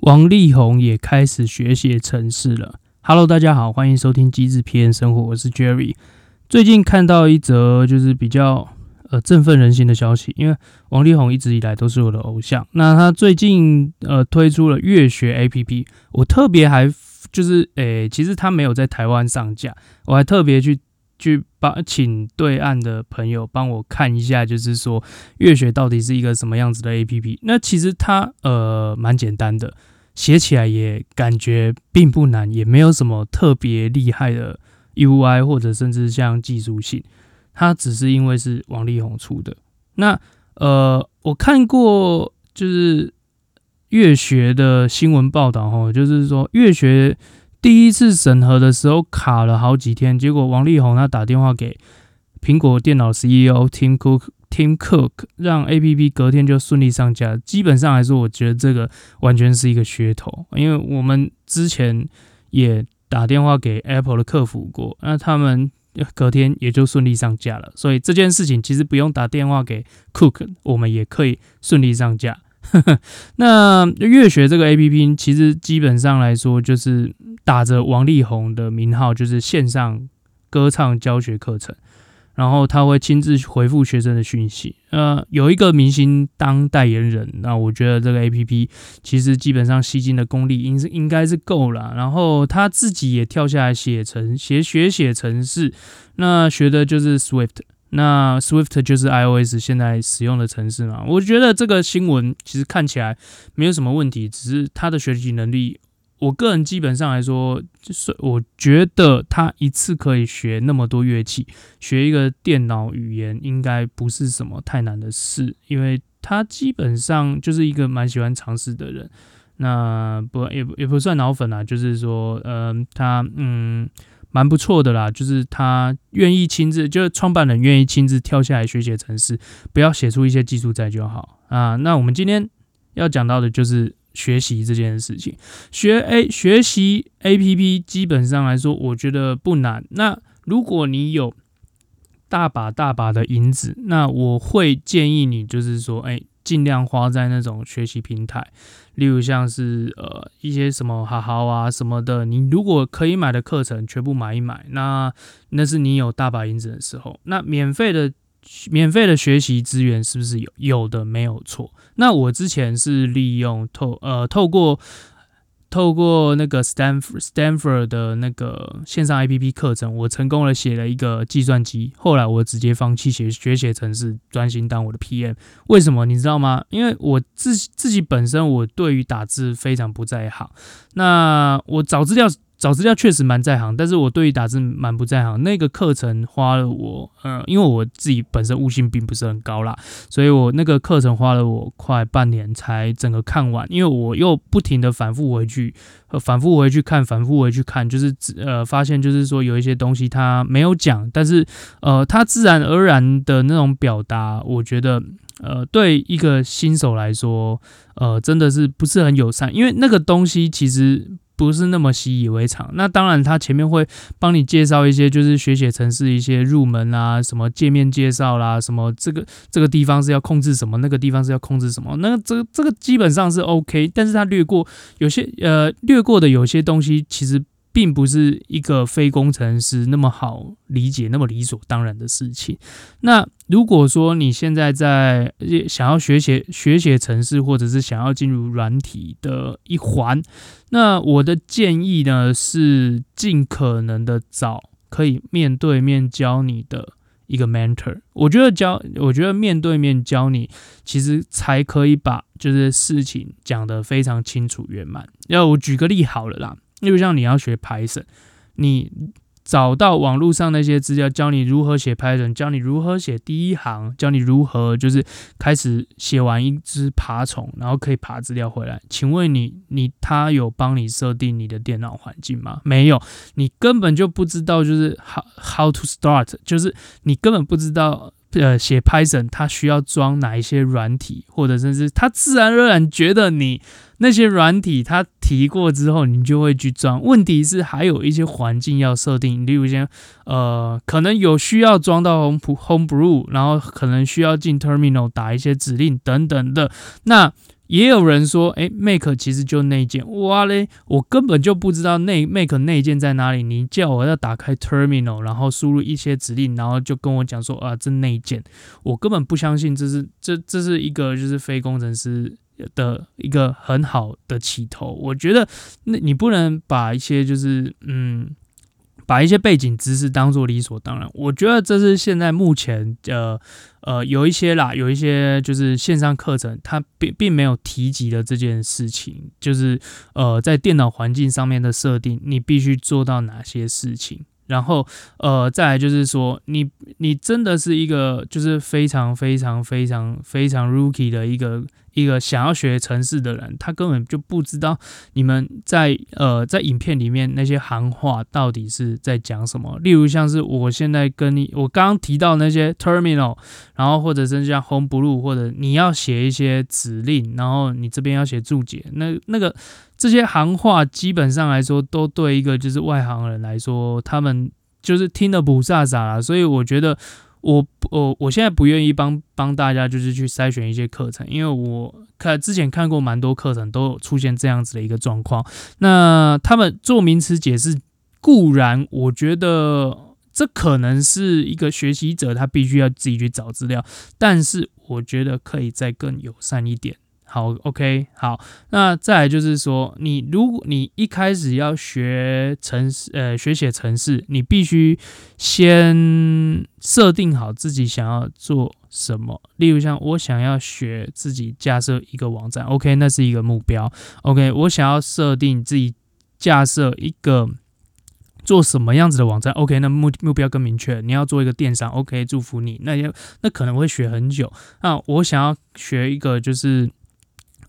王力宏也开始学写程式了。Hello，大家好，欢迎收听机智片生活，我是 Jerry。最近看到一则就是比较呃振奋人心的消息，因为王力宏一直以来都是我的偶像。那他最近呃推出了乐学 APP，我特别还就是诶、其实他没有在台湾上架，我还特别去。去帮请对岸的朋友帮我看一下，就是说乐学到底是一个什么样子的 APP。那其实它呃蛮简单的，写起来也感觉并不难，也没有什么特别厉害的 UI 或者甚至像技术性。它只是因为是王力宏出的。那呃我看过就是乐学的新闻报道哈，就是说乐学。第一次审核的时候卡了好几天，结果王力宏他打电话给苹果电脑 CEO Tim Cook Tim Cook，让 APP 隔天就顺利上架。基本上来说，我觉得这个完全是一个噱头，因为我们之前也打电话给 Apple 的客服过，那他们隔天也就顺利上架了。所以这件事情其实不用打电话给 Cook，我们也可以顺利上架。那乐学这个 APP 其实基本上来说，就是打着王力宏的名号，就是线上歌唱教学课程，然后他会亲自回复学生的讯息。呃，有一个明星当代言人，那我觉得这个 APP 其实基本上吸金的功力应应该是够了。然后他自己也跳下来写程写学写程式，那学的就是 Swift。那 Swift 就是 iOS 现在使用的程式嘛？我觉得这个新闻其实看起来没有什么问题，只是他的学习能力，我个人基本上来说，就是我觉得他一次可以学那么多乐器，学一个电脑语言应该不是什么太难的事，因为他基本上就是一个蛮喜欢尝试的人。那不也也不算脑粉啊，就是说，嗯、他嗯。蛮不错的啦，就是他愿意亲自，就是创办人愿意亲自跳下来学写程式，不要写出一些技术在就好啊。那我们今天要讲到的就是学习这件事情，学 A 学习 APP 基本上来说，我觉得不难。那如果你有大把大把的银子，那我会建议你，就是说，哎。尽量花在那种学习平台，例如像是呃一些什么好好啊什么的，你如果可以买的课程全部买一买，那那是你有大把银子的时候。那免费的免费的学习资源是不是有？有的没有错。那我之前是利用透呃透过。透过那个 Stanford Stanford 的那个线上 APP 课程，我成功的写了一个计算机。后来我直接放弃写学写程式，专心当我的 PM。为什么你知道吗？因为我自己自己本身我对于打字非常不在行。那我找资料。找资料确实蛮在行，但是我对于打字蛮不在行。那个课程花了我，呃，因为我自己本身悟性并不是很高啦，所以我那个课程花了我快半年才整个看完。因为我又不停的反复回去，呃反复回去看，反复回去看，就是呃，发现就是说有一些东西他没有讲，但是呃，他自然而然的那种表达，我觉得呃，对一个新手来说，呃，真的是不是很友善，因为那个东西其实。不是那么习以为常。那当然，他前面会帮你介绍一些，就是学写程式一些入门啊，什么界面介绍啦，什么这个这个地方是要控制什么，那个地方是要控制什么。那这个这个基本上是 OK，但是他略过有些呃略过的有些东西，其实。并不是一个非工程师那么好理解、那么理所当然的事情。那如果说你现在在想要学写学写程式，或者是想要进入软体的一环，那我的建议呢是尽可能的找可以面对面教你的一个 mentor。我觉得教，我觉得面对面教你，其实才可以把就是事情讲得非常清楚圆满。要我举个例好了啦。就像你要学 Python，你找到网络上那些资料，教你如何写 Python，教你如何写第一行，教你如何就是开始写完一只爬虫，然后可以爬资料回来。请问你，你他有帮你设定你的电脑环境吗？没有，你根本就不知道，就是 how how to start，就是你根本不知道。呃，写 Python 它需要装哪一些软体，或者甚至它自然而然觉得你那些软体它提过之后，你就会去装。问题是还有一些环境要设定，例如像呃，可能有需要装到 Home Homebrew，然后可能需要进 Terminal 打一些指令等等的。那也有人说，哎，make 其实就内建，哇嘞，我根本就不知道内 make 内建在哪里。你叫我要打开 terminal，然后输入一些指令，然后就跟我讲说啊，这内建，我根本不相信这是这这是一个就是非工程师的一个很好的起头。我觉得那你不能把一些就是嗯。把一些背景知识当做理所当然，我觉得这是现在目前呃呃有一些啦，有一些就是线上课程，它并并没有提及的这件事情，就是呃在电脑环境上面的设定，你必须做到哪些事情。然后，呃，再来就是说，你你真的是一个就是非常非常非常非常 rookie 的一个一个想要学程式的人，他根本就不知道你们在呃在影片里面那些行话到底是在讲什么。例如像是我现在跟你我刚刚提到那些 terminal，然后或者是像 Homebrew，或者你要写一些指令，然后你这边要写注解，那那个。这些行话基本上来说，都对一个就是外行人来说，他们就是听得不飒飒了。所以我觉得我，我我现在不愿意帮帮大家就是去筛选一些课程，因为我看之前看过蛮多课程都有出现这样子的一个状况。那他们做名词解释固然，我觉得这可能是一个学习者他必须要自己去找资料，但是我觉得可以再更友善一点。好，OK，好，那再来就是说，你如果你一开始要学程式，呃，学写程式，你必须先设定好自己想要做什么。例如像我想要学自己架设一个网站，OK，那是一个目标。OK，我想要设定自己架设一个做什么样子的网站，OK，那目目标更明确。你要做一个电商，OK，祝福你。那也那可能会学很久。那我想要学一个就是。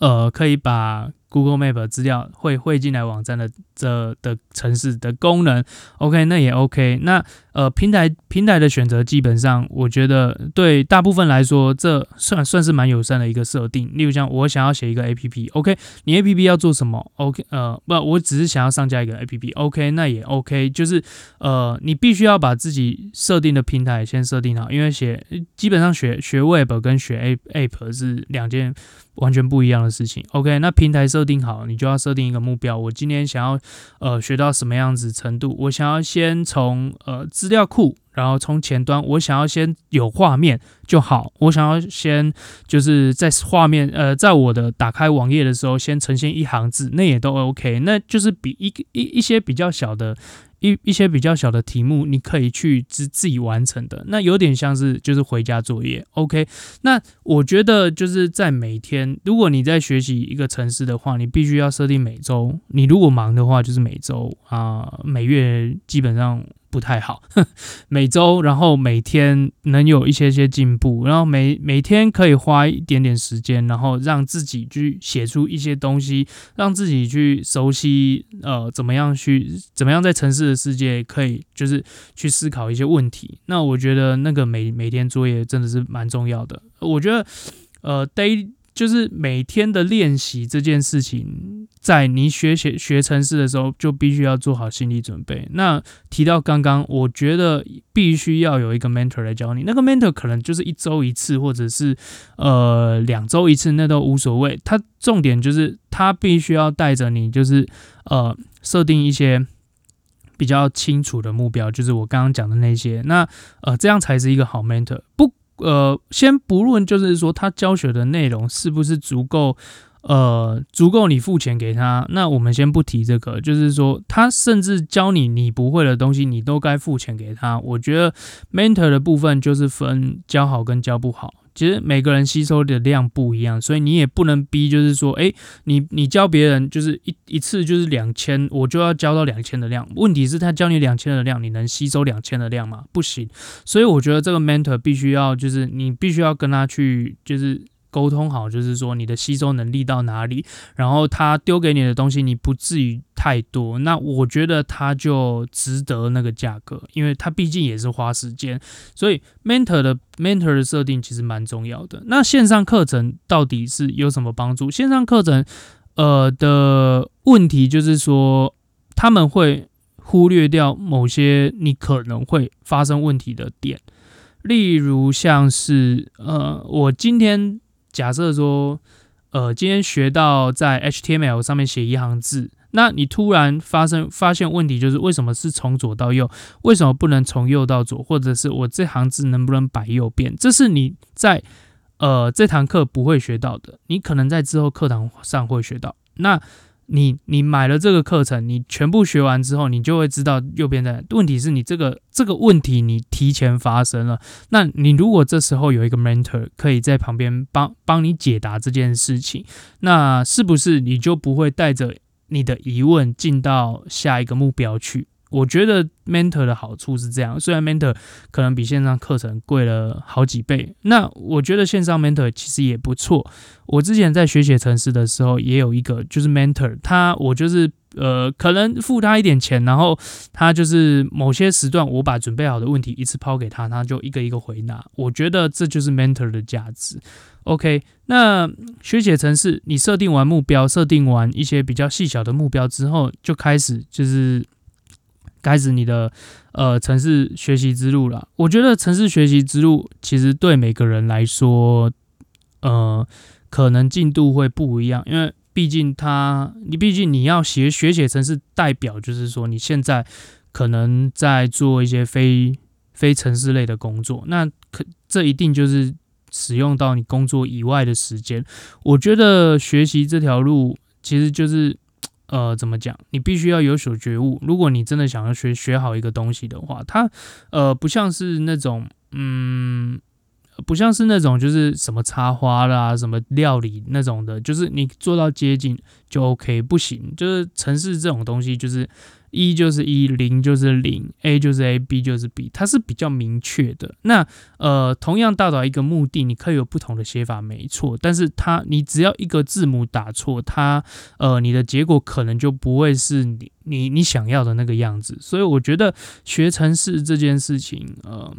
呃，可以把 Google Map 资料会汇进来网站的这的城市的功能，OK，那也 OK。那呃，平台平台的选择基本上，我觉得对大部分来说，这算算是蛮友善的一个设定。例如像我想要写一个 APP，OK，你 APP 要做什么？OK，呃，不，我只是想要上架一个 APP，OK，那也 OK。就是呃，你必须要把自己设定的平台先设定好，因为写基本上学学 Web 跟学 App 是两件完全不一样的事情。OK，那平台设定好，你就要设定一个目标。我今天想要呃学到什么样子程度？我想要先从呃。资料库，然后从前端，我想要先有画面就好。我想要先就是在画面，呃，在我的打开网页的时候，先呈现一行字，那也都 OK。那就是比一一一些比较小的。一一些比较小的题目，你可以去自自己完成的，那有点像是就是回家作业，OK。那我觉得就是在每天，如果你在学习一个城市的话，你必须要设定每周。你如果忙的话，就是每周啊、每月基本上不太好。每周，然后每天能有一些些进步，然后每每天可以花一点点时间，然后让自己去写出一些东西，让自己去熟悉呃怎么样去怎么样在城市的世界可以就是去思考一些问题。那我觉得那个每每天作业真的是蛮重要的。我觉得呃 day 就是每天的练习这件事情，在你学写学程式的时候，就必须要做好心理准备。那提到刚刚，我觉得必须要有一个 mentor 来教你。那个 mentor 可能就是一周一次，或者是呃两周一次，那都无所谓。他重点就是他必须要带着你，就是呃设定一些比较清楚的目标，就是我刚刚讲的那些。那呃这样才是一个好 mentor。不。呃，先不论就是说他教学的内容是不是足够，呃，足够你付钱给他，那我们先不提这个。就是说他甚至教你你不会的东西，你都该付钱给他。我觉得 mentor 的部分就是分教好跟教不好。其实每个人吸收的量不一样，所以你也不能逼，就是说，哎，你你教别人就是一一次就是两千，我就要教到两千的量。问题是，他教你两千的量，你能吸收两千的量吗？不行。所以我觉得这个 mentor 必须要，就是你必须要跟他去，就是。沟通好，就是说你的吸收能力到哪里，然后他丢给你的东西，你不至于太多，那我觉得他就值得那个价格，因为他毕竟也是花时间，所以 mentor 的 mentor 的设定其实蛮重要的。那线上课程到底是有什么帮助？线上课程，呃的问题就是说他们会忽略掉某些你可能会发生问题的点，例如像是呃，我今天。假设说，呃，今天学到在 HTML 上面写一行字，那你突然发生发现问题，就是为什么是从左到右？为什么不能从右到左？或者是我这行字能不能摆右边？这是你在呃这堂课不会学到的，你可能在之后课堂上会学到。那你你买了这个课程，你全部学完之后，你就会知道右边的。问题是你这个这个问题你提前发生了，那你如果这时候有一个 mentor 可以在旁边帮帮你解答这件事情，那是不是你就不会带着你的疑问进到下一个目标去？我觉得 mentor 的好处是这样，虽然 mentor 可能比线上课程贵了好几倍，那我觉得线上 mentor 其实也不错。我之前在学写程式的时候，也有一个就是 mentor，他我就是呃可能付他一点钱，然后他就是某些时段我把准备好的问题一次抛给他，他就一个一个回答。我觉得这就是 mentor 的价值。OK，那学写程式，你设定完目标，设定完一些比较细小的目标之后，就开始就是。开始你的呃城市学习之路了。我觉得城市学习之路其实对每个人来说，呃，可能进度会不一样，因为毕竟他，你毕竟你要学学写城市，代表就是说你现在可能在做一些非非城市类的工作，那可这一定就是使用到你工作以外的时间。我觉得学习这条路其实就是。呃，怎么讲？你必须要有所觉悟。如果你真的想要学学好一个东西的话，它呃不像是那种嗯，不像是那种就是什么插花啦、什么料理那种的，就是你做到接近就 OK，不行，就是程式这种东西就是。一就是一，零就是零，A 就是 A，B 就是 B，它是比较明确的。那呃，同样到达一个目的，你可以有不同的写法，没错。但是它，你只要一个字母打错，它呃，你的结果可能就不会是你你你想要的那个样子。所以我觉得学程式这件事情，呃。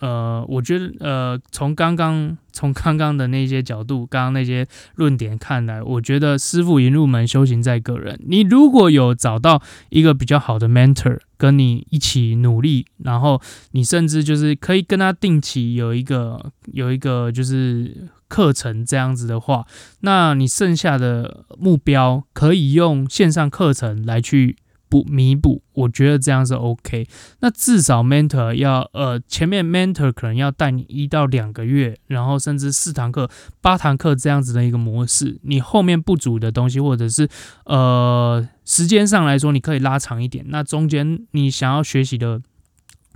呃，我觉得，呃，从刚刚从刚刚的那些角度，刚刚那些论点看来，我觉得师傅引入门，修行在个人。你如果有找到一个比较好的 mentor，跟你一起努力，然后你甚至就是可以跟他定期有一个有一个就是课程这样子的话，那你剩下的目标可以用线上课程来去。补弥补，我觉得这样是 OK。那至少 mentor 要呃，前面 mentor 可能要带你一到两个月，然后甚至四堂课、八堂课这样子的一个模式。你后面不足的东西，或者是呃时间上来说，你可以拉长一点。那中间你想要学习的。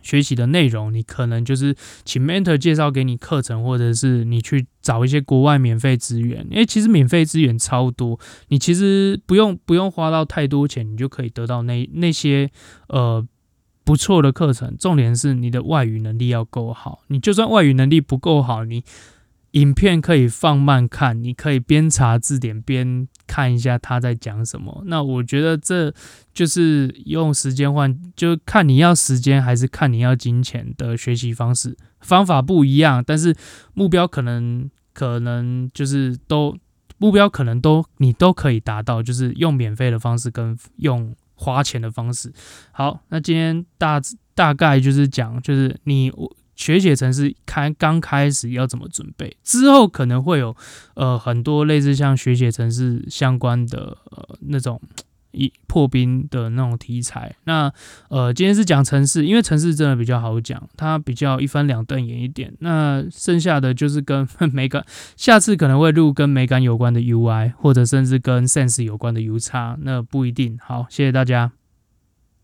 学习的内容，你可能就是请 mentor 介绍给你课程，或者是你去找一些国外免费资源。因为其实免费资源超多，你其实不用不用花到太多钱，你就可以得到那那些呃不错的课程。重点是你的外语能力要够好，你就算外语能力不够好，你。影片可以放慢看，你可以边查字典边看一下他在讲什么。那我觉得这就是用时间换，就看你要时间还是看你要金钱的学习方式，方法不一样，但是目标可能可能就是都目标可能都你都可以达到，就是用免费的方式跟用花钱的方式。好，那今天大大概就是讲，就是你我。学写程式开刚开始要怎么准备？之后可能会有呃很多类似像学写程式相关的呃那种一破冰的那种题材。那呃今天是讲程式，因为程式真的比较好讲，它比较一翻两瞪眼一点。那剩下的就是跟 美感，下次可能会录跟美感有关的 UI，或者甚至跟 Sense 有关的 UX，那不一定。好，谢谢大家。